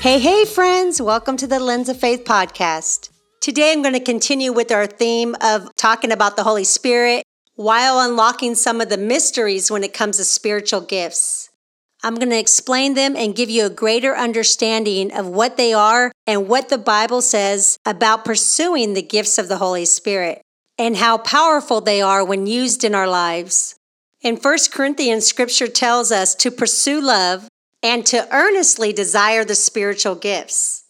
Hey, hey, friends, welcome to the Lens of Faith podcast. Today I'm going to continue with our theme of talking about the Holy Spirit while unlocking some of the mysteries when it comes to spiritual gifts. I'm going to explain them and give you a greater understanding of what they are and what the Bible says about pursuing the gifts of the Holy Spirit and how powerful they are when used in our lives. In 1 Corinthians, scripture tells us to pursue love and to earnestly desire the spiritual gifts.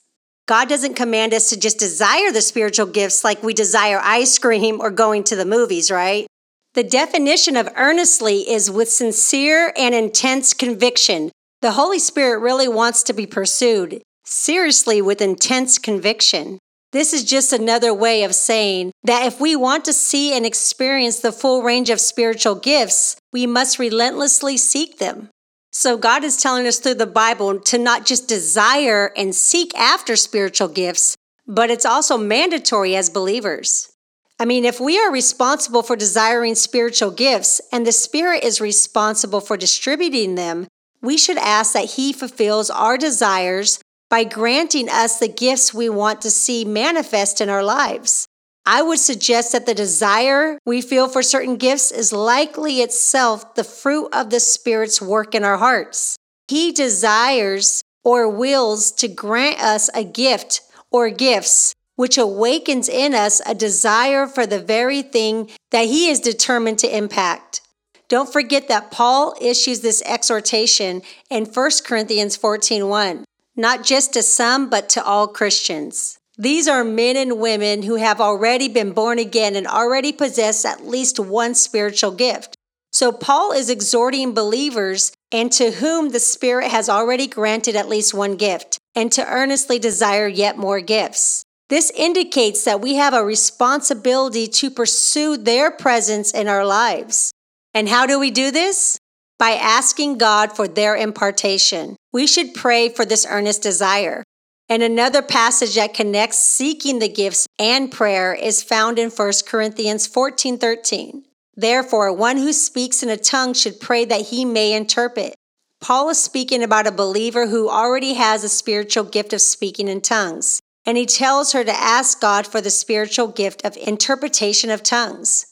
God doesn't command us to just desire the spiritual gifts like we desire ice cream or going to the movies, right? The definition of earnestly is with sincere and intense conviction. The Holy Spirit really wants to be pursued, seriously, with intense conviction. This is just another way of saying that if we want to see and experience the full range of spiritual gifts, we must relentlessly seek them. So, God is telling us through the Bible to not just desire and seek after spiritual gifts, but it's also mandatory as believers. I mean, if we are responsible for desiring spiritual gifts and the Spirit is responsible for distributing them, we should ask that He fulfills our desires by granting us the gifts we want to see manifest in our lives. I would suggest that the desire we feel for certain gifts is likely itself the fruit of the Spirit's work in our hearts. He desires or wills to grant us a gift or gifts, which awakens in us a desire for the very thing that He is determined to impact. Don't forget that Paul issues this exhortation in 1 Corinthians 14:1, not just to some, but to all Christians. These are men and women who have already been born again and already possess at least one spiritual gift. So, Paul is exhorting believers and to whom the Spirit has already granted at least one gift, and to earnestly desire yet more gifts. This indicates that we have a responsibility to pursue their presence in our lives. And how do we do this? By asking God for their impartation. We should pray for this earnest desire. And another passage that connects seeking the gifts and prayer is found in 1 Corinthians 14 13. Therefore, one who speaks in a tongue should pray that he may interpret. Paul is speaking about a believer who already has a spiritual gift of speaking in tongues, and he tells her to ask God for the spiritual gift of interpretation of tongues.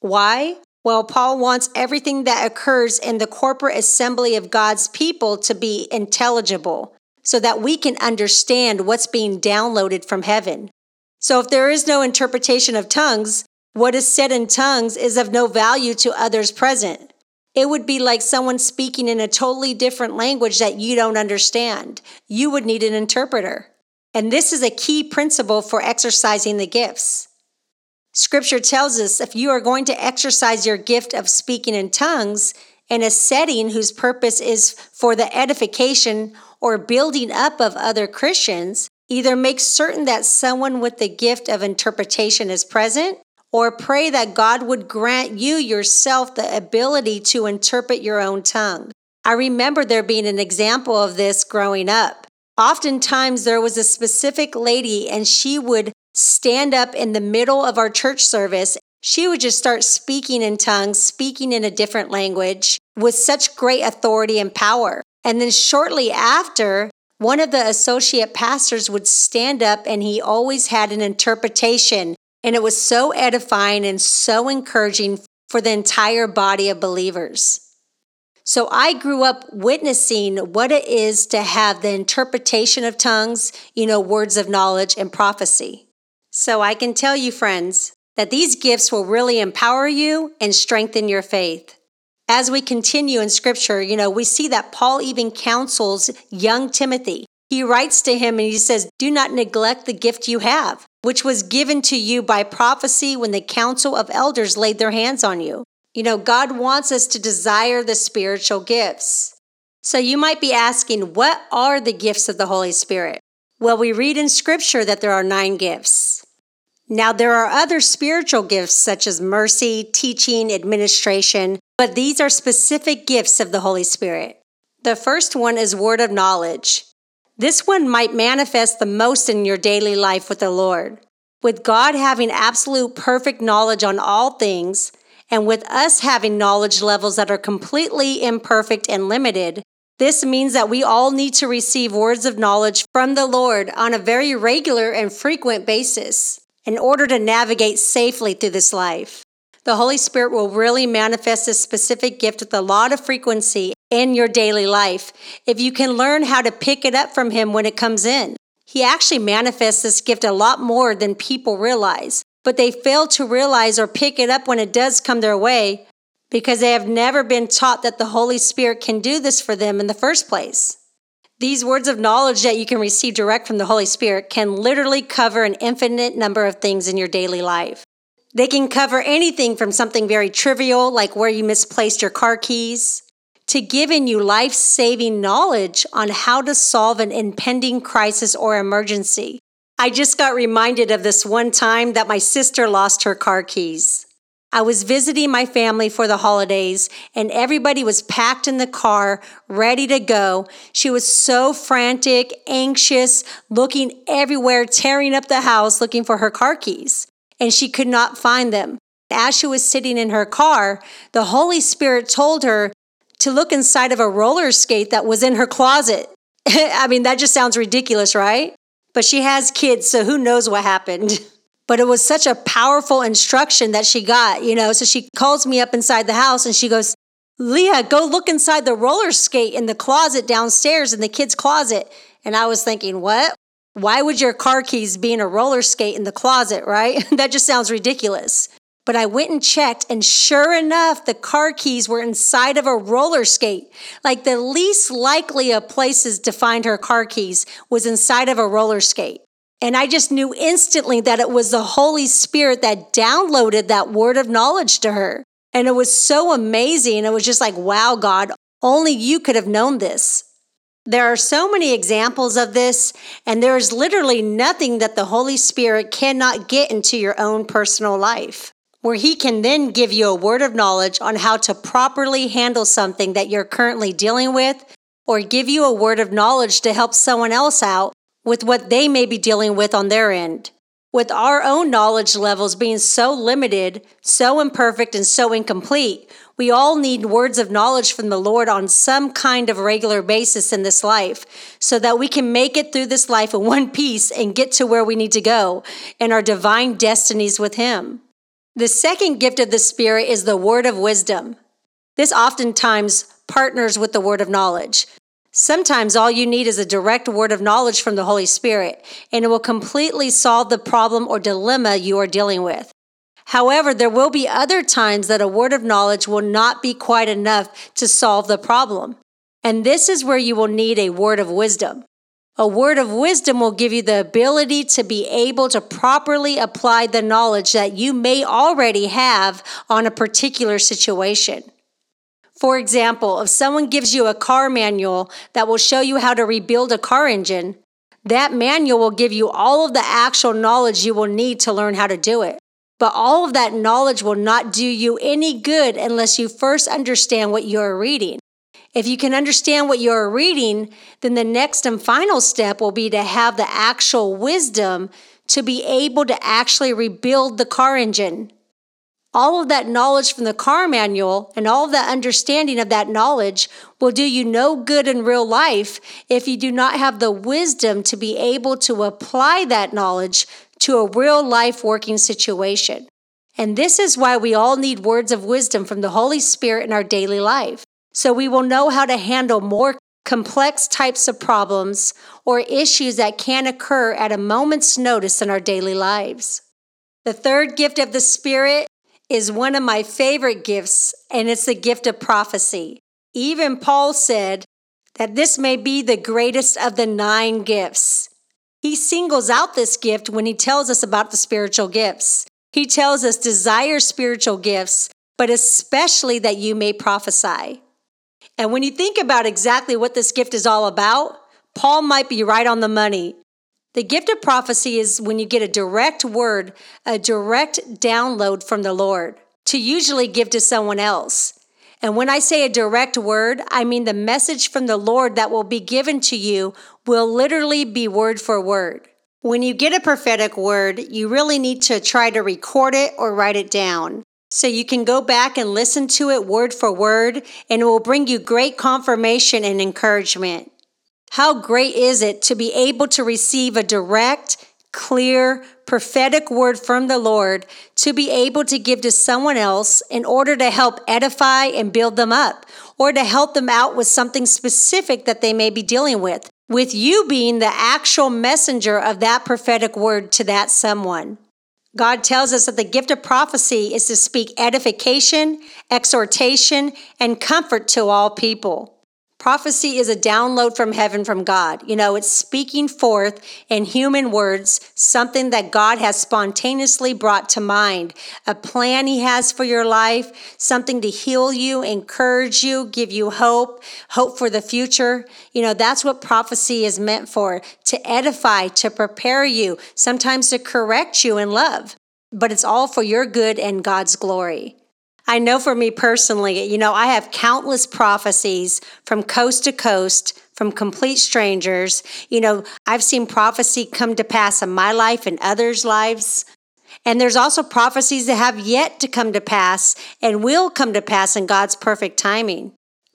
Why? Well, Paul wants everything that occurs in the corporate assembly of God's people to be intelligible so that we can understand what's being downloaded from heaven. So if there is no interpretation of tongues, what is said in tongues is of no value to others present. It would be like someone speaking in a totally different language that you don't understand. You would need an interpreter. And this is a key principle for exercising the gifts. Scripture tells us if you are going to exercise your gift of speaking in tongues in a setting whose purpose is for the edification or building up of other Christians, either make certain that someone with the gift of interpretation is present or pray that God would grant you yourself the ability to interpret your own tongue. I remember there being an example of this growing up. Oftentimes, there was a specific lady, and she would stand up in the middle of our church service. She would just start speaking in tongues, speaking in a different language with such great authority and power. And then shortly after, one of the associate pastors would stand up and he always had an interpretation. And it was so edifying and so encouraging for the entire body of believers. So I grew up witnessing what it is to have the interpretation of tongues, you know, words of knowledge and prophecy. So I can tell you, friends, that these gifts will really empower you and strengthen your faith as we continue in scripture, you know, we see that Paul even counsels young Timothy. He writes to him and he says, Do not neglect the gift you have, which was given to you by prophecy when the council of elders laid their hands on you. You know, God wants us to desire the spiritual gifts. So you might be asking, what are the gifts of the Holy Spirit? Well, we read in scripture that there are nine gifts. Now, there are other spiritual gifts such as mercy, teaching, administration, but these are specific gifts of the Holy Spirit. The first one is word of knowledge. This one might manifest the most in your daily life with the Lord. With God having absolute perfect knowledge on all things, and with us having knowledge levels that are completely imperfect and limited, This means that we all need to receive words of knowledge from the Lord on a very regular and frequent basis in order to navigate safely through this life. The Holy Spirit will really manifest this specific gift with a lot of frequency in your daily life if you can learn how to pick it up from Him when it comes in. He actually manifests this gift a lot more than people realize, but they fail to realize or pick it up when it does come their way because they have never been taught that the Holy Spirit can do this for them in the first place. These words of knowledge that you can receive direct from the Holy Spirit can literally cover an infinite number of things in your daily life. They can cover anything from something very trivial, like where you misplaced your car keys, to giving you life saving knowledge on how to solve an impending crisis or emergency. I just got reminded of this one time that my sister lost her car keys. I was visiting my family for the holidays and everybody was packed in the car, ready to go. She was so frantic, anxious, looking everywhere, tearing up the house looking for her car keys, and she could not find them. As she was sitting in her car, the Holy Spirit told her to look inside of a roller skate that was in her closet. I mean, that just sounds ridiculous, right? But she has kids, so who knows what happened. But it was such a powerful instruction that she got, you know. So she calls me up inside the house and she goes, Leah, go look inside the roller skate in the closet downstairs in the kids' closet. And I was thinking, what? Why would your car keys be in a roller skate in the closet, right? that just sounds ridiculous. But I went and checked, and sure enough, the car keys were inside of a roller skate. Like the least likely of places to find her car keys was inside of a roller skate. And I just knew instantly that it was the Holy Spirit that downloaded that word of knowledge to her. And it was so amazing. It was just like, wow, God, only you could have known this. There are so many examples of this, and there is literally nothing that the Holy Spirit cannot get into your own personal life, where He can then give you a word of knowledge on how to properly handle something that you're currently dealing with, or give you a word of knowledge to help someone else out with what they may be dealing with on their end. With our own knowledge levels being so limited, so imperfect, and so incomplete, we all need words of knowledge from the Lord on some kind of regular basis in this life so that we can make it through this life in one piece and get to where we need to go in our divine destinies with Him. The second gift of the Spirit is the word of wisdom. This oftentimes partners with the word of knowledge. Sometimes all you need is a direct word of knowledge from the Holy Spirit, and it will completely solve the problem or dilemma you are dealing with. However, there will be other times that a word of knowledge will not be quite enough to solve the problem. And this is where you will need a word of wisdom. A word of wisdom will give you the ability to be able to properly apply the knowledge that you may already have on a particular situation. For example, if someone gives you a car manual that will show you how to rebuild a car engine, that manual will give you all of the actual knowledge you will need to learn how to do it. But all of that knowledge will not do you any good unless you first understand what you are reading. If you can understand what you are reading, then the next and final step will be to have the actual wisdom to be able to actually rebuild the car engine all of that knowledge from the car manual and all of that understanding of that knowledge will do you no good in real life if you do not have the wisdom to be able to apply that knowledge to a real life working situation. And this is why we all need words of wisdom from the Holy Spirit in our daily life. So we will know how to handle more complex types of problems or issues that can occur at a moment's notice in our daily lives. The third gift of the Spirit is one of my favorite gifts, and it's the gift of prophecy. Even Paul said that this may be the greatest of the nine gifts. He singles out this gift when he tells us about the spiritual gifts. He tells us desire spiritual gifts, but especially that you may prophesy. And when you think about exactly what this gift is all about, Paul might be right on the money. The gift of prophecy is when you get a direct word, a direct download from the Lord to usually give to someone else. And when I say a direct word, I mean the message from the Lord that will be given to you will literally be word for word. When you get a prophetic word, you really need to try to record it or write it down So you can go back and listen to it word for word, and it will bring you great confirmation and encouragement. How great is it to be able to receive a direct, clear, prophetic word from the Lord to be able to give to someone else in order to help edify and build them up, or to help them out with something specific that they may be dealing with, with you being the actual messenger of that prophetic word to that someone. God tells us that the gift of prophecy is to speak edification, exhortation, and comfort to all people. Prophecy is a download from heaven from God. You know, it's speaking forth in human words something that God has spontaneously brought to mind, a plan He has for your life, something to heal you, encourage you, give you hope, hope for the future. You know, that's what prophecy is meant for to edify, to prepare you, sometimes to correct you in love. But it's all for your good and God's glory. I know for me personally, you know, I have countless prophecies from coast to coast from complete strangers. You know, I've seen prophecy come to pass in my life and others' lives. And there's also prophecies that have yet to come to pass and will come to pass in God's perfect timing.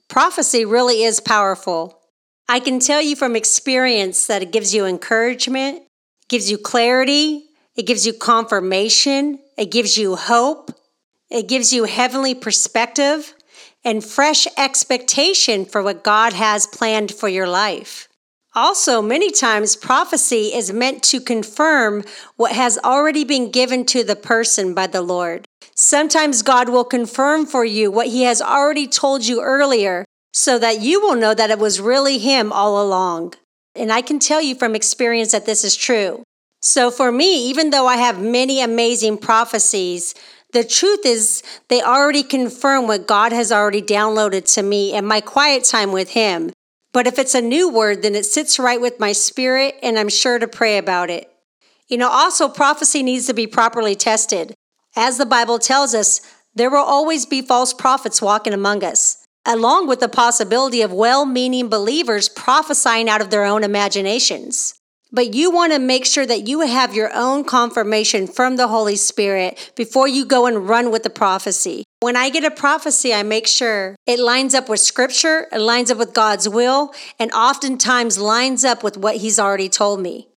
Prophecy really is powerful. I can tell you from experience that it gives you encouragement, gives you clarity, it gives you confirmation, it gives you hope, it gives you heavenly perspective and fresh expectation for what God has planned for your life. Also, many times prophecy is meant to confirm what has already been given to the person by the Lord. Sometimes God will confirm for you what He has already told you earlier so that you will know that it was really Him all along. And I can tell you from experience that this is true. So, for me, even though I have many amazing prophecies, the truth is, they already confirm what God has already downloaded to me in my quiet time with Him. But if it's a new word, then it sits right with my spirit, and I'm sure to pray about it. You know, also, prophecy needs to be properly tested. As the Bible tells us, there will always be false prophets walking among us, along with the possibility of well meaning believers prophesying out of their own imaginations. But you want to make sure that you have your own confirmation from the Holy Spirit before you go and run with the prophecy. When I get a prophecy, I make sure it lines up with scripture, it lines up with God's will, and oftentimes lines up with what He's already told me.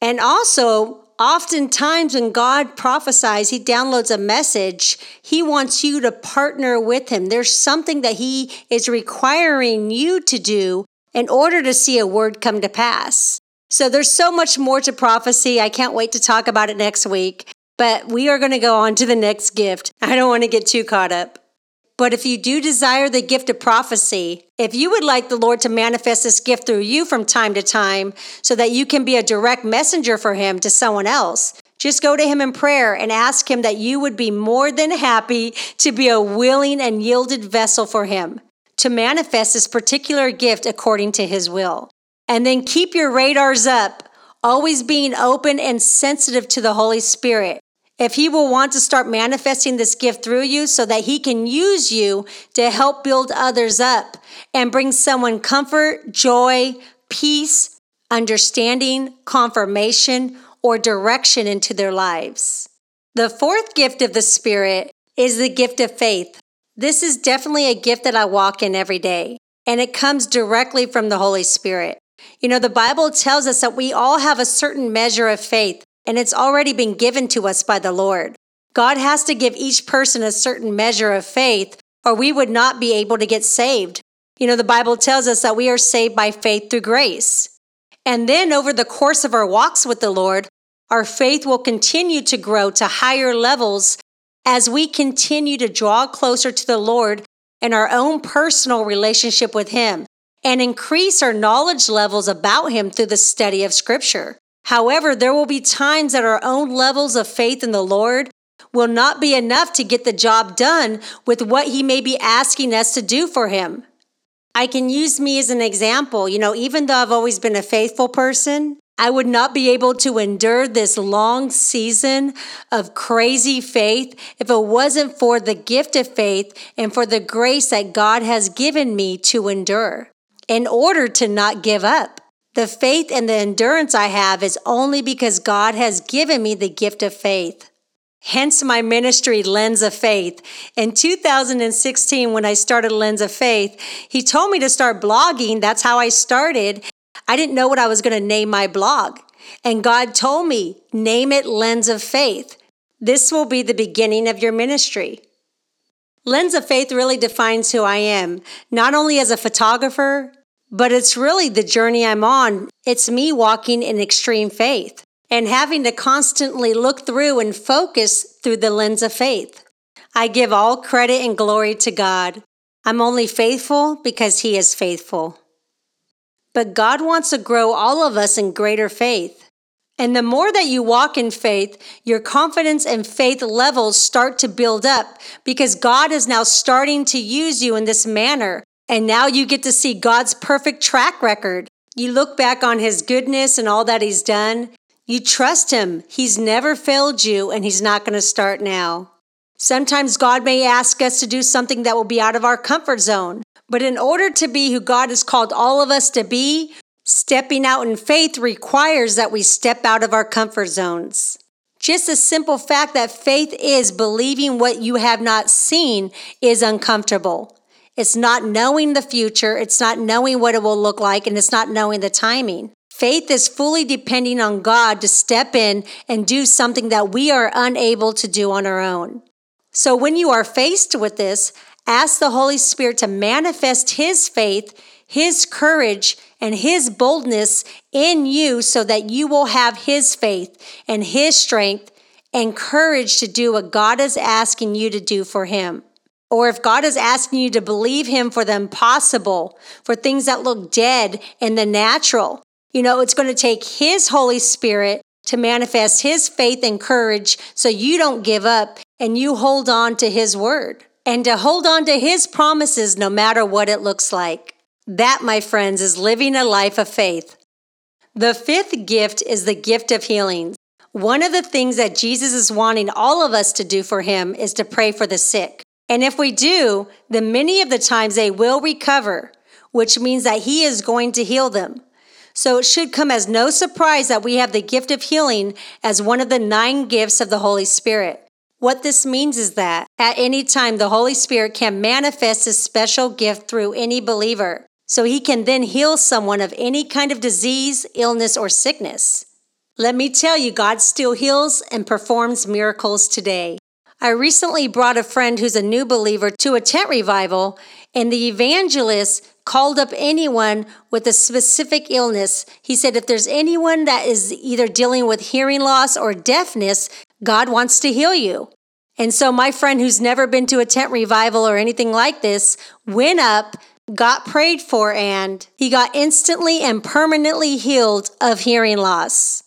And also, oftentimes when God prophesies, He downloads a message, He wants you to partner with Him. There's something that He is requiring you to do in order to see a word come to pass. So there's so much more to prophecy. I can't wait to talk about it next week. But we are going to go on to the next gift. I don't want to get too caught up. But if you do desire the gift of prophecy, if you would like the Lord to manifest this gift through you from time to time so that you can be a direct messenger for Him to someone else, just go to Him in prayer and ask Him that you would be more than happy to be a willing and yielded vessel for Him to manifest this particular gift according to His will. And then keep your radars up, always being open and sensitive to the Holy Spirit. If He will want to start manifesting this gift through you so that He can use you to help build others up and bring someone comfort, joy, peace, understanding, confirmation, or direction into their lives. The fourth gift of the Spirit is the gift of faith. This is definitely a gift that I walk in every day, and it comes directly from the Holy Spirit. You know, the Bible tells us that we all have a certain measure of faith, and it's already been given to us by the Lord. God has to give each person a certain measure of faith, or we would not be able to get saved. You know, the Bible tells us that we are saved by faith through grace. And then over the course of our walks with the Lord, our faith will continue to grow to higher levels as we continue to draw closer to the Lord in our own personal relationship with Him and increase our knowledge levels about Him through the study of Scripture. However, there will be times that our own levels of faith in the Lord will not be enough to get the job done with what He may be asking us to do for Him. I can use me as an example. You know, even though I've always been a faithful person, I would not be able to endure this long season of crazy faith if it wasn't for the gift of faith and for the grace that God has given me to endure in order to not give up. The faith and the endurance I have is only because God has given me the gift of faith. hence my ministry, Lens of Faith. In 2016, when I started Lens of Faith, he told me to start blogging. That's how I started. I didn't know what I was going to name my blog. And God told me, name it Lens of Faith. This will be the beginning of your ministry. Lens of Faith really defines who I am, not only as a photographer, but it's really the journey I'm on. It's me walking in extreme faith and having to constantly look through and focus through the lens of faith. I give all credit and glory to God. I'm only faithful because He is faithful. But God wants to grow all of us in greater faith. And the more that you walk in faith, your confidence and faith levels start to build up because God is now starting to use you in this manner. And now you get to see God's perfect track record. You look back on his goodness and all that he's done, you trust Him. He's never failed you, and He's not going to start now. Sometimes God may ask us to do something that will be out of our comfort zone. But in order to be who God has called all of us to be, stepping out in faith requires that we step out of our comfort zones. Just the simple fact that faith is believing what you have not seen is uncomfortable. It's not knowing the future, it's not knowing what it will look like, and it's not knowing the timing. Faith is fully depending on God to step in and do something that we are unable to do on our own. So when you are faced with this, ask the Holy Spirit to manifest His faith, His courage, and His boldness in you so that you will have His faith and His strength and courage to do what God is asking you to do for Him. Or if God is asking you to believe Him for the impossible, for things that look dead in the natural, you know, it's going to take His Holy Spirit to manifest His faith and courage so you don't give up and you hold on to His word and to hold on to His promises no matter what it looks like. That, my friends, is living a life of faith. The fifth gift is the gift of healing. One of the things that Jesus is wanting all of us to do for Him is to pray for the sick. And if we do, then many of the times they will recover, which means that He is going to heal them. So it should come as no surprise that we have the gift of healing as one of the nine gifts of the Holy Spirit. What this means is that at any time, the Holy Spirit can manifest his special gift through any believer. So he can then heal someone of any kind of disease, illness, or sickness. Let me tell you, God still heals and performs miracles today. I recently brought a friend who's a new believer to a tent revival, and the evangelist called up anyone with a specific illness. He said, if there's anyone that is either dealing with hearing loss or deafness, God wants to heal you. And so my friend who's never been to a tent revival or anything like this went up, got prayed for, and he got instantly and permanently healed of hearing loss.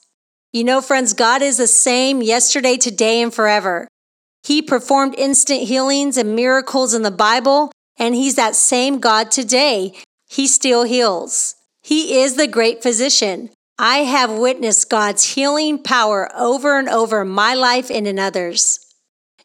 You know, friends, God is the same yesterday, today, and forever. He performed instant healings and miracles in the Bible, and He's that same God today. He still heals. He is the great physician. I have witnessed God's healing power over and over in my life and in others.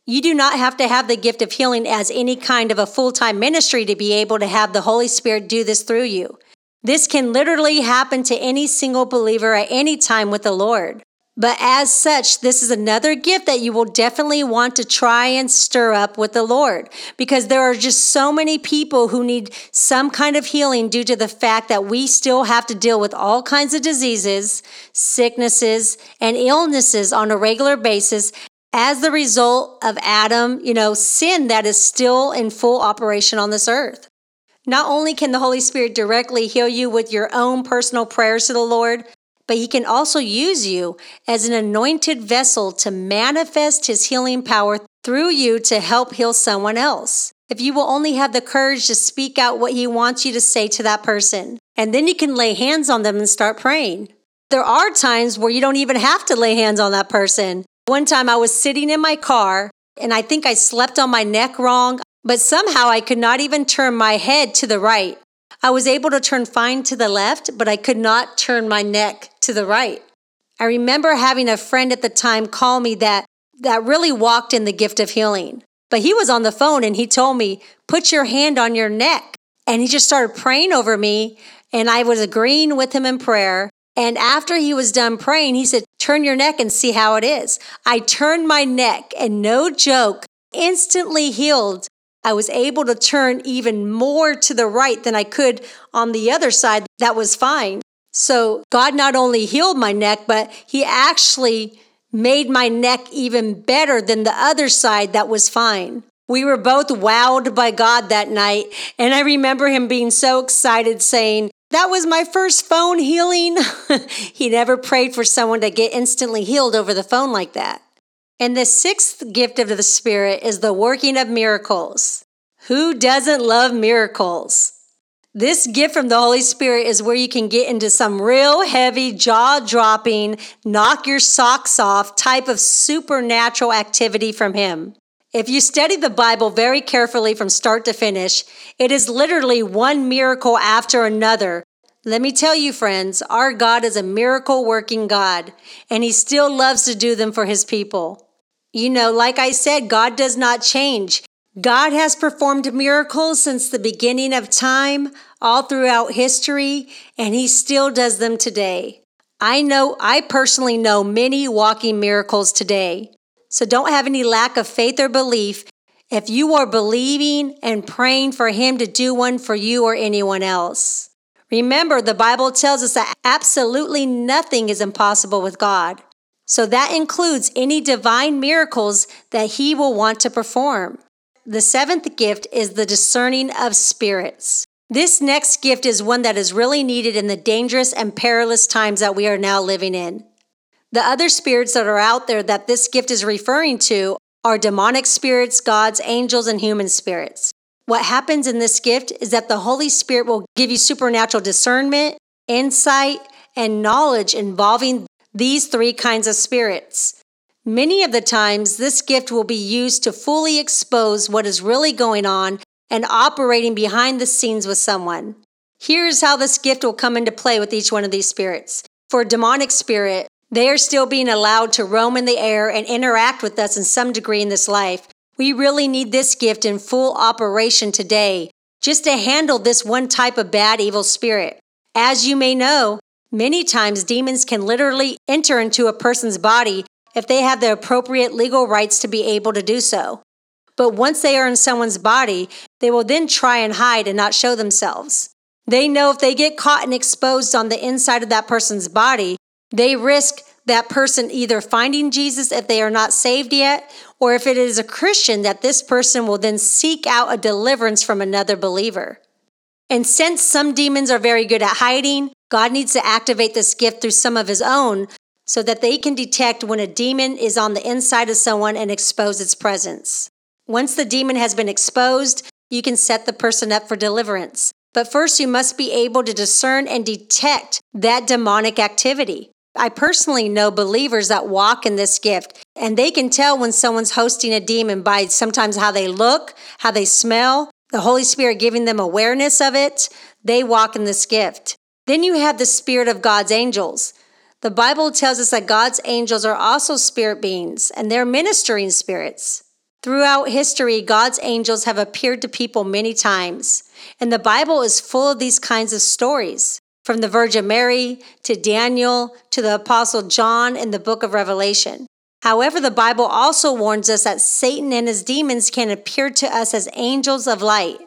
You do not have to have the gift of healing as any kind of a full time ministry to be able to have the Holy Spirit do this through you. This can literally happen to any single believer at any time with the Lord. But as such, this is another gift that you will definitely want to try and stir up with the Lord because there are just so many people who need some kind of healing due to the fact that we still have to deal with all kinds of diseases, sicknesses, and illnesses on a regular basis as the result of Adam, you know, sin that is still in full operation on this earth. Not only can the Holy Spirit directly heal you with your own personal prayers to the Lord, but he can also use you as an anointed vessel to manifest his healing power through you to help heal someone else. If you will only have the courage to speak out what he wants you to say to that person, and then you can lay hands on them and start praying. There are times where you don't even have to lay hands on that person. One time I was sitting in my car and I think I slept on my neck wrong, but somehow I could not even turn my head to the right. I was able to turn fine to the left, but I could not turn my neck to the right. I remember having a friend at the time call me that that really walked in the gift of healing. But he was on the phone and he told me, "Put your hand on your neck." And he just started praying over me, and I was agreeing with him in prayer. And after he was done praying, he said, Turn your neck and see how it is. I turned my neck, and no joke, instantly healed. I was able to turn even more to the right than I could on the other side. That was fine. So God not only healed my neck, but He actually made my neck even better than the other side that was fine. We were both wowed by God that night, and I remember him being so excited saying, That was my first phone healing. he never prayed for someone to get instantly healed over the phone like that. And the sixth gift of the Spirit is the working of miracles. Who doesn't love miracles? This gift from the Holy Spirit is where you can get into some real heavy, jaw dropping, knock your socks off type of supernatural activity from Him. If you study the Bible very carefully from start to finish, it is literally one miracle after another. Let me tell you, friends, our God is a miracle working God, and He still loves to do them for His people. You know, like I said, God does not change. God has performed miracles since the beginning of time, all throughout history, and He still does them today. I know, I personally know many walking miracles today. So don't have any lack of faith or belief if you are believing and praying for Him to do one for you or anyone else. Remember, the Bible tells us that absolutely nothing is impossible with God. So that includes any divine miracles that He will want to perform. The seventh gift is the discerning of spirits. This next gift is one that is really needed in the dangerous and perilous times that we are now living in. The other spirits that are out there that this gift is referring to are demonic spirits, gods, angels, and human spirits. What happens in this gift is that the Holy Spirit will give you supernatural discernment, insight, and knowledge involving these three kinds of spirits. Many of the times, this gift will be used to fully expose what is really going on and operating behind the scenes with someone. Here's how this gift will come into play with each one of these spirits. For a demonic spirit, they are still being allowed to roam in the air and interact with us in some degree in this life. We really need this gift in full operation today just to handle this one type of bad, evil spirit. As you may know, many times demons can literally enter into a person's body if they have the appropriate legal rights to be able to do so. But once they are in someone's body, they will then try and hide and not show themselves. They know if they get caught and exposed on the inside of that person's body, they risk that person either finding Jesus if they are not saved yet, or if it is a Christian, that this person will then seek out a deliverance from another believer. And since some demons are very good at hiding, God needs to activate this gift through some of his own so that they can detect when a demon is on the inside of someone and expose its presence. Once the demon has been exposed, you can set the person up for deliverance. But first, you must be able to discern and detect that demonic activity. I personally know believers that walk in this gift, and they can tell when someone's hosting a demon by sometimes how they look, how they smell, the Holy Spirit giving them awareness of it. They walk in this gift. Then you have the Spirit of God's angels. The Bible tells us that God's angels are also spirit beings and they're ministering spirits. Throughout history, God's angels have appeared to people many times, and the Bible is full of these kinds of stories, from the Virgin Mary to Daniel to the Apostle John in the book of Revelation. However, the Bible also warns us that Satan and his demons can appear to us as angels of light.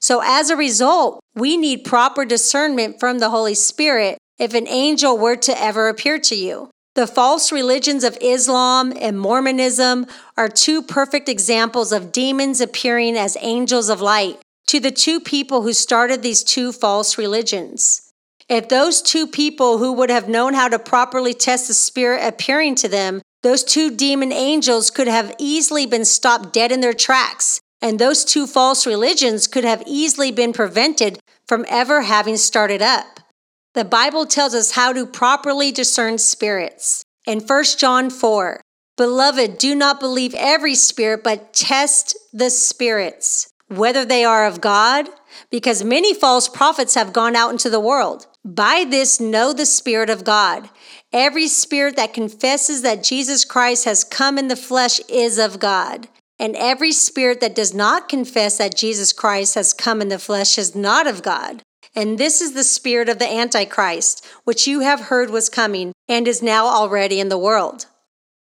So, as a result, we need proper discernment from the Holy Spirit if an angel were to ever appear to you. The false religions of Islam and Mormonism are two perfect examples of demons appearing as angels of light to the two people who started these two false religions. If those two people who would have known how to properly test the spirit appearing to them, those two demon angels could have easily been stopped dead in their tracks, and those two false religions could have easily been prevented from ever having started up. The Bible tells us how to properly discern spirits. In 1 John 4, Beloved, do not believe every spirit, but test the spirits, whether they are of God, because many false prophets have gone out into the world. By this, know the Spirit of God. Every spirit that confesses that Jesus Christ has come in the flesh is of God. And every spirit that does not confess that Jesus Christ has come in the flesh is not of God. And this is the spirit of the Antichrist, which you have heard was coming and is now already in the world.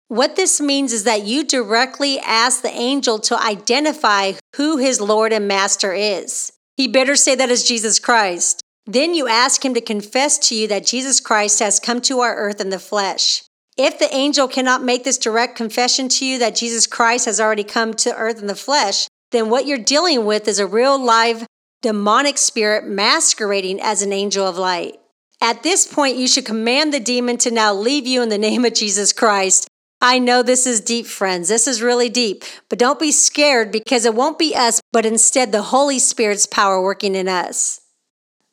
What this means is that you directly ask the angel to identify who his Lord and Master is. He better say that is Jesus Christ. Then you ask him to confess to you that Jesus Christ has come to our earth in the flesh. If the angel cannot make this direct confession to you that Jesus Christ has already come to earth in the flesh, then what you're dealing with is a real live demonic spirit masquerading as an angel of light. At this point, you should command the demon to now leave you in the name of Jesus Christ. I know this is deep, friends. This is really deep. But don't be scared because it won't be us, but instead the Holy Spirit's power working in us.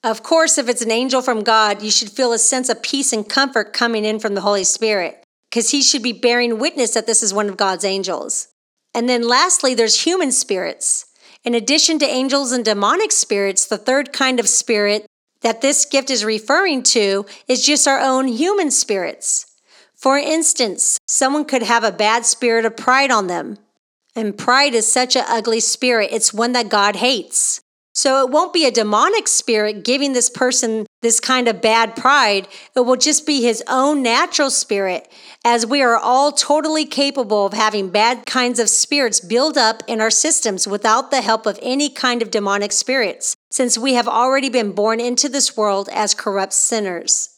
Of course, if it's an angel from God, you should feel a sense of peace and comfort coming in from the Holy Spirit because he should be bearing witness that this is one of God's angels. And then lastly, there's human spirits. In addition to angels and demonic spirits, the third kind of spirit that this gift is referring to is just our own human spirits. For instance, someone could have a bad spirit of pride on them. And pride is such an ugly spirit, it's one that God hates. So it won't be a demonic spirit giving this person this kind of bad pride. It will just be his own natural spirit, as we are all totally capable of having bad kinds of spirits build up in our systems without the help of any kind of demonic spirits, since we have already been born into this world as corrupt sinners.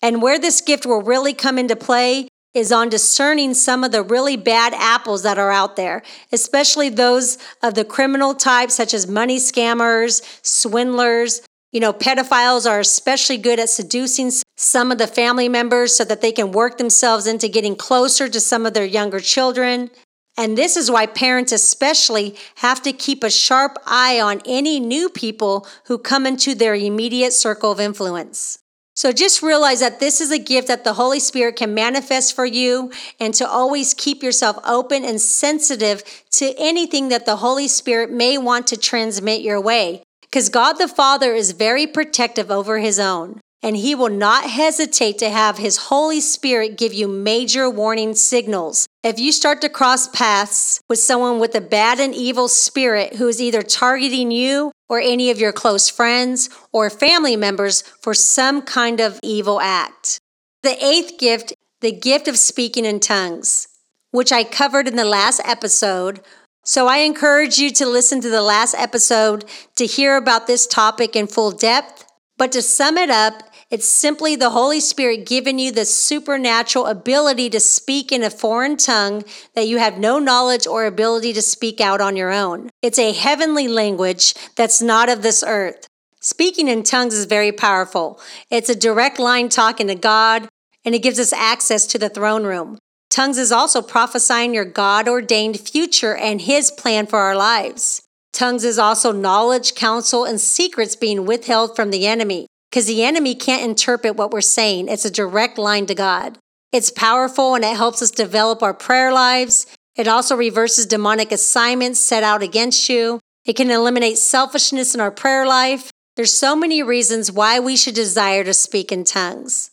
And where this gift will really come into play is on discerning some of the really bad apples that are out there, especially those of the criminal type, such as money scammers, swindlers. You know, pedophiles are especially good at seducing some of the family members so that they can work themselves into getting closer to some of their younger children. And this is why parents, especially, have to keep a sharp eye on any new people who come into their immediate circle of influence. So just realize that this is a gift that the Holy Spirit can manifest for you and to always keep yourself open and sensitive to anything that the Holy Spirit may want to transmit your way. Because God the Father is very protective over his own and he will not hesitate to have his Holy Spirit give you major warning signals. If you start to cross paths with someone with a bad and evil spirit who is either targeting you or any of your close friends or family members for some kind of evil act. The eighth gift, the gift of speaking in tongues, which I covered in the last episode. So I encourage you to listen to the last episode to hear about this topic in full depth. But to sum it up, it's simply the Holy Spirit giving you the supernatural ability to speak in a foreign tongue that you have no knowledge or ability to speak out on your own. It's a heavenly language that's not of this earth. Speaking in tongues is very powerful. It's a direct line talking to God, and it gives us access to the throne room. Tongues is also prophesying your God ordained future and His plan for our lives. Tongues is also knowledge, counsel, and secrets being withheld from the enemy because the enemy can't interpret what we're saying. It's a direct line to God. It's powerful and it helps us develop our prayer lives. It also reverses demonic assignments set out against you. It can eliminate selfishness in our prayer life. There's so many reasons why we should desire to speak in tongues.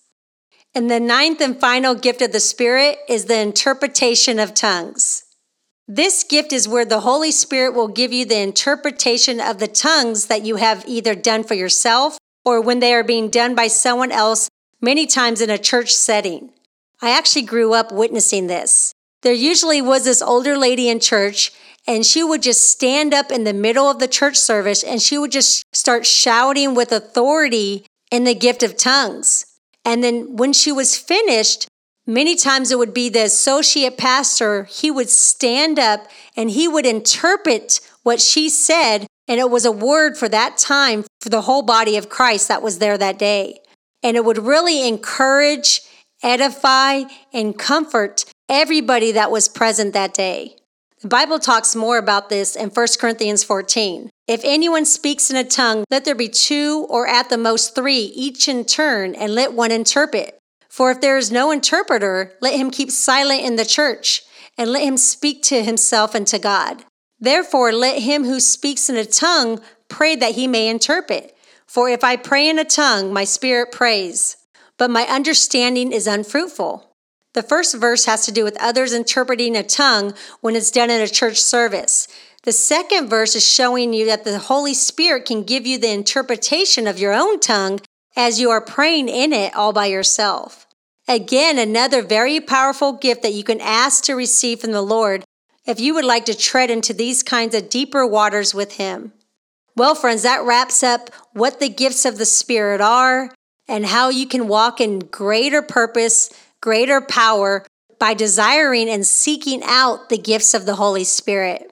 And the ninth and final gift of the Spirit is the interpretation of tongues. This gift is where the Holy Spirit will give you the interpretation of the tongues that you have either done for yourself or when they are being done by someone else, many times in a church setting. I actually grew up witnessing this. There usually was this older lady in church, and she would just stand up in the middle of the church service and she would just start shouting with authority in the gift of tongues. And then when she was finished, many times it would be the associate pastor, he would stand up and he would interpret what she said and it was a word for that time for the whole body of Christ that was there that day. And it would really encourage, edify, and comfort everybody that was present that day. The Bible talks more about this in 1 Corinthians 14. If anyone speaks in a tongue, let there be two or at the most three, each in turn, and let one interpret. For if there is no interpreter, let him keep silent in the church, and let him speak to himself and to God. Therefore, let him who speaks in a tongue pray that he may interpret. For if I pray in a tongue, my spirit prays, but my understanding is unfruitful. The first verse has to do with others interpreting a tongue when it's done in a church service. The second verse is showing you that the Holy Spirit can give you the interpretation of your own tongue as you are praying in it all by yourself. Again, another very powerful gift that you can ask to receive from the Lord if you would like to tread into these kinds of deeper waters with Him. Well, friends, that wraps up what the gifts of the Spirit are and how you can walk in greater purpose, greater power by desiring and seeking out the gifts of the Holy Spirit.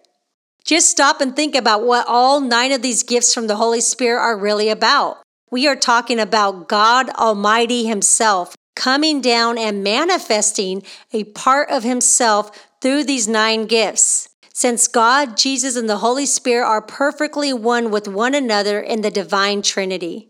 Just stop and think about what all nine of these gifts from the Holy Spirit are really about. We are talking about God Almighty Himself coming down and manifesting a part of Himself through these nine gifts. Since God, Jesus, and the Holy Spirit are perfectly one with one another in the divine Trinity.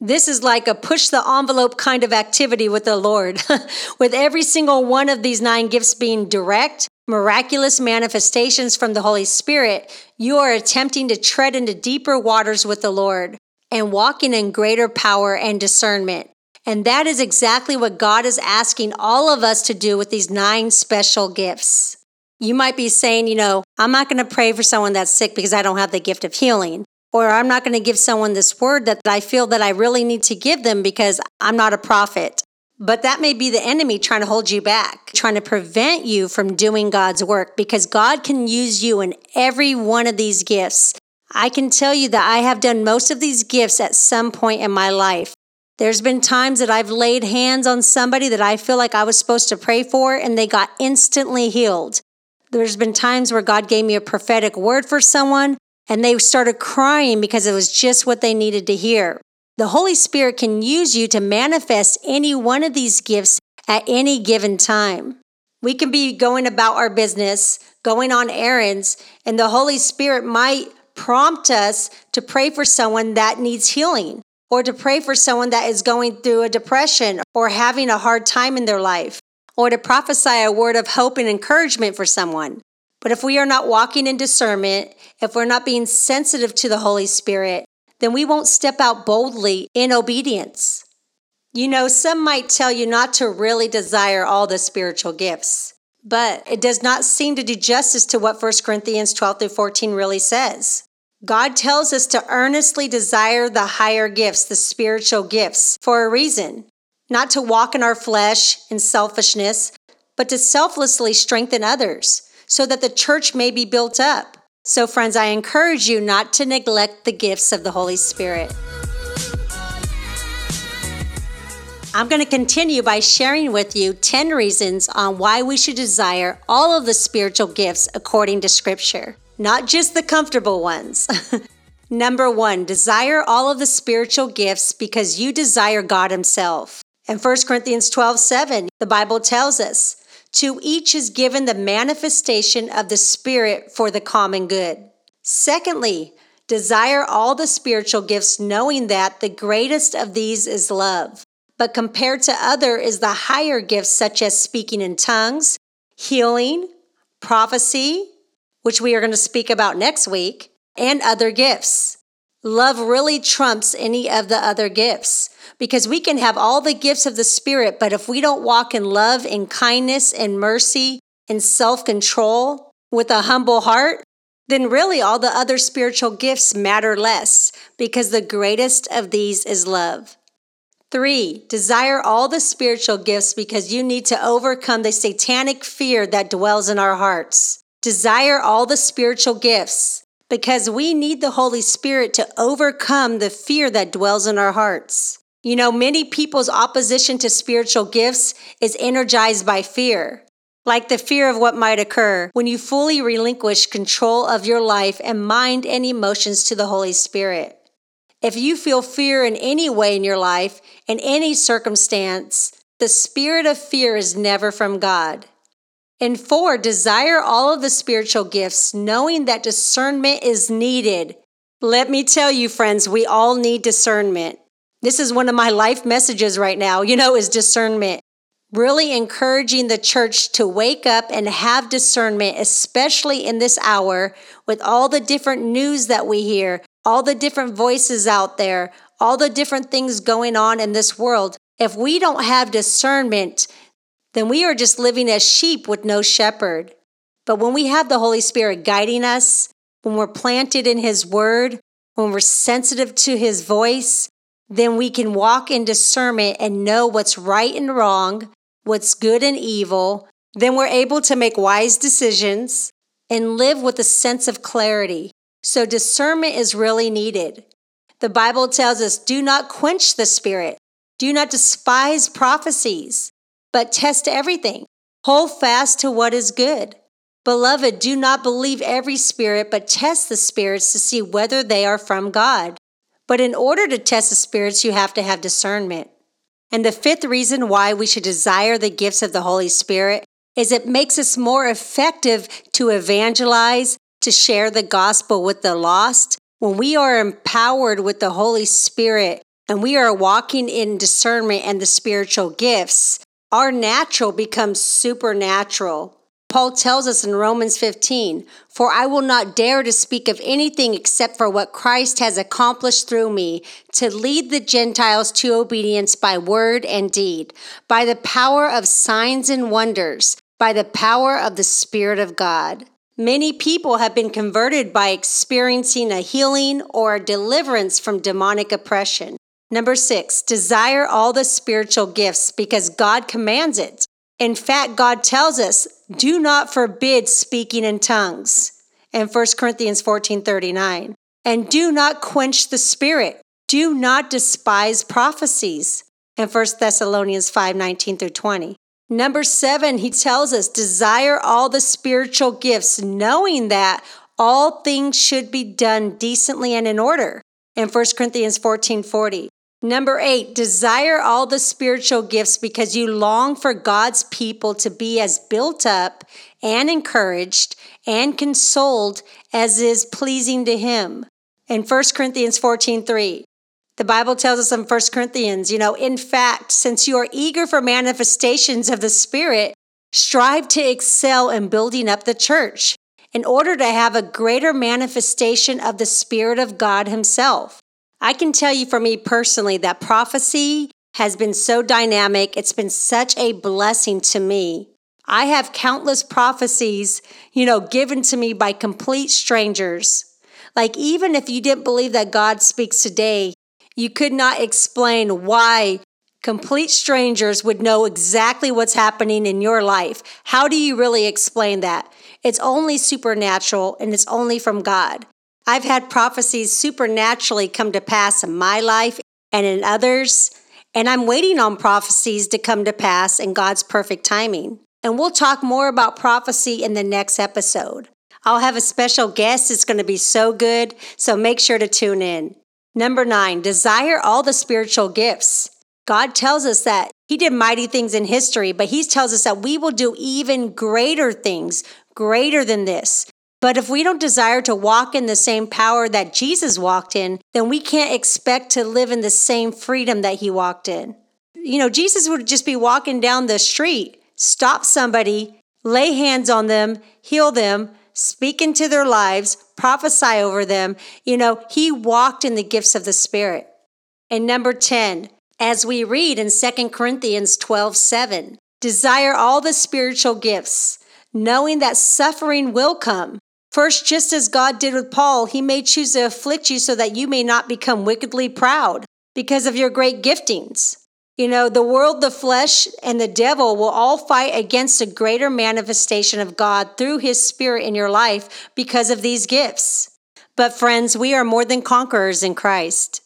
This is like a push the envelope kind of activity with the Lord, with every single one of these nine gifts being direct, miraculous manifestations from the Holy Spirit. You are attempting to tread into deeper waters with the Lord and walking in greater power and discernment. And that is exactly what God is asking all of us to do with these nine special gifts. You might be saying, you know, I'm not going to pray for someone that's sick because I don't have the gift of healing. Or I'm not going to give someone this word that I feel that I really need to give them because I'm not a prophet. But that may be the enemy trying to hold you back, trying to prevent you from doing God's work because God can use you in every one of these gifts. I can tell you that I have done most of these gifts at some point in my life. There's been times that I've laid hands on somebody that I feel like I was supposed to pray for and they got instantly healed. There's been times where God gave me a prophetic word for someone and they started crying because it was just what they needed to hear. The Holy Spirit can use you to manifest any one of these gifts at any given time. We can be going about our business, going on errands, and the Holy Spirit might prompt us to pray for someone that needs healing or to pray for someone that is going through a depression or having a hard time in their life or to prophesy a word of hope and encouragement for someone. But if we are not walking in discernment, if we're not being sensitive to the Holy Spirit, then we won't step out boldly in obedience. You know, some might tell you not to really desire all the spiritual gifts, but it does not seem to do justice to what 1 Corinthians 12 through 14 really says. God tells us to earnestly desire the higher gifts, the spiritual gifts, for a reason. Not to walk in our flesh and selfishness, but to selflessly strengthen others so that the church may be built up. So, friends, I encourage you not to neglect the gifts of the Holy Spirit. I'm going to continue by sharing with you 10 reasons on why we should desire all of the spiritual gifts according to Scripture not just the comfortable ones. Number one, desire all of the spiritual gifts because you desire God Himself. In 1 Corinthians 12 7, the Bible tells us, To each is given the manifestation of the Spirit for the common good. Secondly, desire all the spiritual gifts, knowing that the greatest of these is love. But compared to other is the higher gifts, such as speaking in tongues, healing, prophecy, which we are going to speak about next week, and other gifts. Love really trumps any of the other gifts because we can have all the gifts of the Spirit, but if we don't walk in love in kindness and mercy and self control with a humble heart, then really all the other spiritual gifts matter less because the greatest of these is love. Three, desire all the spiritual gifts because you need to overcome the satanic fear that dwells in our hearts. Desire all the spiritual gifts because we need the Holy Spirit to overcome the fear that dwells in our hearts. You know, many people's opposition to spiritual gifts is energized by fear, like the fear of what might occur when you fully relinquish control of your life and mind and emotions to the Holy Spirit. If you feel fear in any way in your life, in any circumstance, the spirit of fear is never from God. And four, desire all of the spiritual gifts, knowing that discernment is needed. Let me tell you, friends, we all need discernment. This is one of my life messages right now, you know, is discernment. Really encouraging the church to wake up and have discernment, especially in this hour with all the different news that we hear, all the different voices out there, all the different things going on in this world. If we don't have discernment, then we are just living as sheep with no shepherd. But when we have the Holy Spirit guiding us, when we're planted in His Word, when we're sensitive to His voice, then we can walk in discernment and know what's right and wrong, what's good and evil. Then we're able to make wise decisions and live with a sense of clarity. So, discernment is really needed. The Bible tells us do not quench the spirit, do not despise prophecies, but test everything. Hold fast to what is good. Beloved, do not believe every spirit, but test the spirits to see whether they are from God. But in order to test the spirits, you have to have discernment. And the fifth reason why we should desire the gifts of the Holy Spirit is it makes us more effective to evangelize, to share the gospel with the lost. When we are empowered with the Holy Spirit and we are walking in discernment and the spiritual gifts, our natural becomes supernatural. Paul tells us in Romans 15, For I will not dare to speak of anything except for what Christ has accomplished through me to lead the Gentiles to obedience by word and deed, by the power of signs and wonders, by the power of the Spirit of God. Many people have been converted by experiencing a healing or a deliverance from demonic oppression. Number six, desire all the spiritual gifts because God commands it. In fact, God tells us, do not forbid speaking in tongues in 1 Corinthians 14 39. And do not quench the spirit. Do not despise prophecies in 1 Thessalonians 5 19 through 20. Number seven, he tells us, desire all the spiritual gifts, knowing that all things should be done decently and in order in 1 Corinthians 14 40. Number eight, desire all the spiritual gifts because you long for God's people to be as built up and encouraged and consoled as is pleasing to Him. In 1 Corinthians 14 3, the Bible tells us in 1 Corinthians, you know, in fact, since you are eager for manifestations of the Spirit, strive to excel in building up the church in order to have a greater manifestation of the Spirit of God Himself. I can tell you for me personally that prophecy has been so dynamic. It's been such a blessing to me. I have countless prophecies, you know, given to me by complete strangers. Like, even if you didn't believe that God speaks today, you could not explain why complete strangers would know exactly what's happening in your life. How do you really explain that? It's only supernatural and it's only from God. I've had prophecies supernaturally come to pass in my life and in others, and I'm waiting on prophecies to come to pass in God's perfect timing. And we'll talk more about prophecy in the next episode. I'll have a special guest. It's going to be so good, so make sure to tune in. Number nine, desire all the spiritual gifts. God tells us that He did mighty things in history, but He tells us that we will do even greater things, greater than this. But if we don't desire to walk in the same power that Jesus walked in, then we can't expect to live in the same freedom that he walked in. You know, Jesus would just be walking down the street, stop somebody, lay hands on them, heal them, speak into their lives, prophesy over them. You know, he walked in the gifts of the Spirit. And number 10, as we read in 2 Corinthians 12 7, desire all the spiritual gifts, knowing that suffering will come. First, just as God did with Paul, he may choose to afflict you so that you may not become wickedly proud because of your great giftings. You know, the world, the flesh, and the devil will all fight against a greater manifestation of God through his spirit in your life because of these gifts. But, friends, we are more than conquerors in Christ.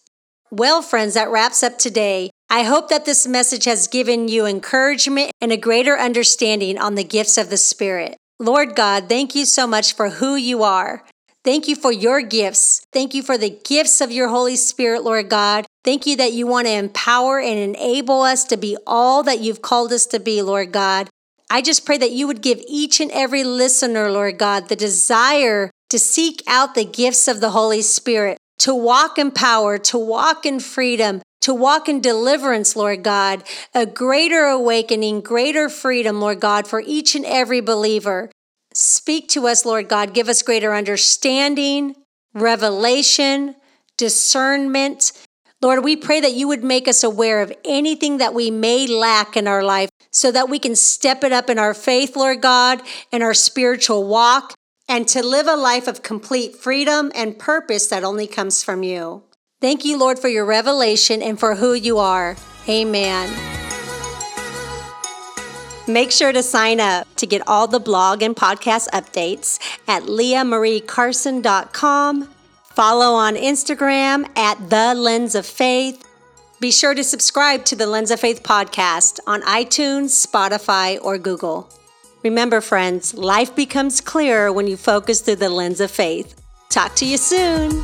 Well, friends, that wraps up today. I hope that this message has given you encouragement and a greater understanding on the gifts of the Spirit. Lord God, thank you so much for who you are. Thank you for your gifts. Thank you for the gifts of your Holy Spirit, Lord God. Thank you that you want to empower and enable us to be all that you've called us to be, Lord God. I just pray that you would give each and every listener, Lord God, the desire to seek out the gifts of the Holy Spirit, to walk in power, to walk in freedom, to walk in deliverance, Lord God, a greater awakening, greater freedom, Lord God, for each and every believer. Speak to us, Lord God. Give us greater understanding, revelation, discernment. Lord, we pray that you would make us aware of anything that we may lack in our life so that we can step it up in our faith, Lord God, in our spiritual walk, and to live a life of complete freedom and purpose that only comes from you. Thank you, Lord, for your revelation and for who you are. Amen. Make sure to sign up to get all the blog and podcast updates at leahmariecarson.com. Follow on Instagram at The Lens of Faith. Be sure to subscribe to the Lens of Faith podcast on iTunes, Spotify, or Google. Remember, friends, life becomes clearer when you focus through the lens of faith. Talk to you soon.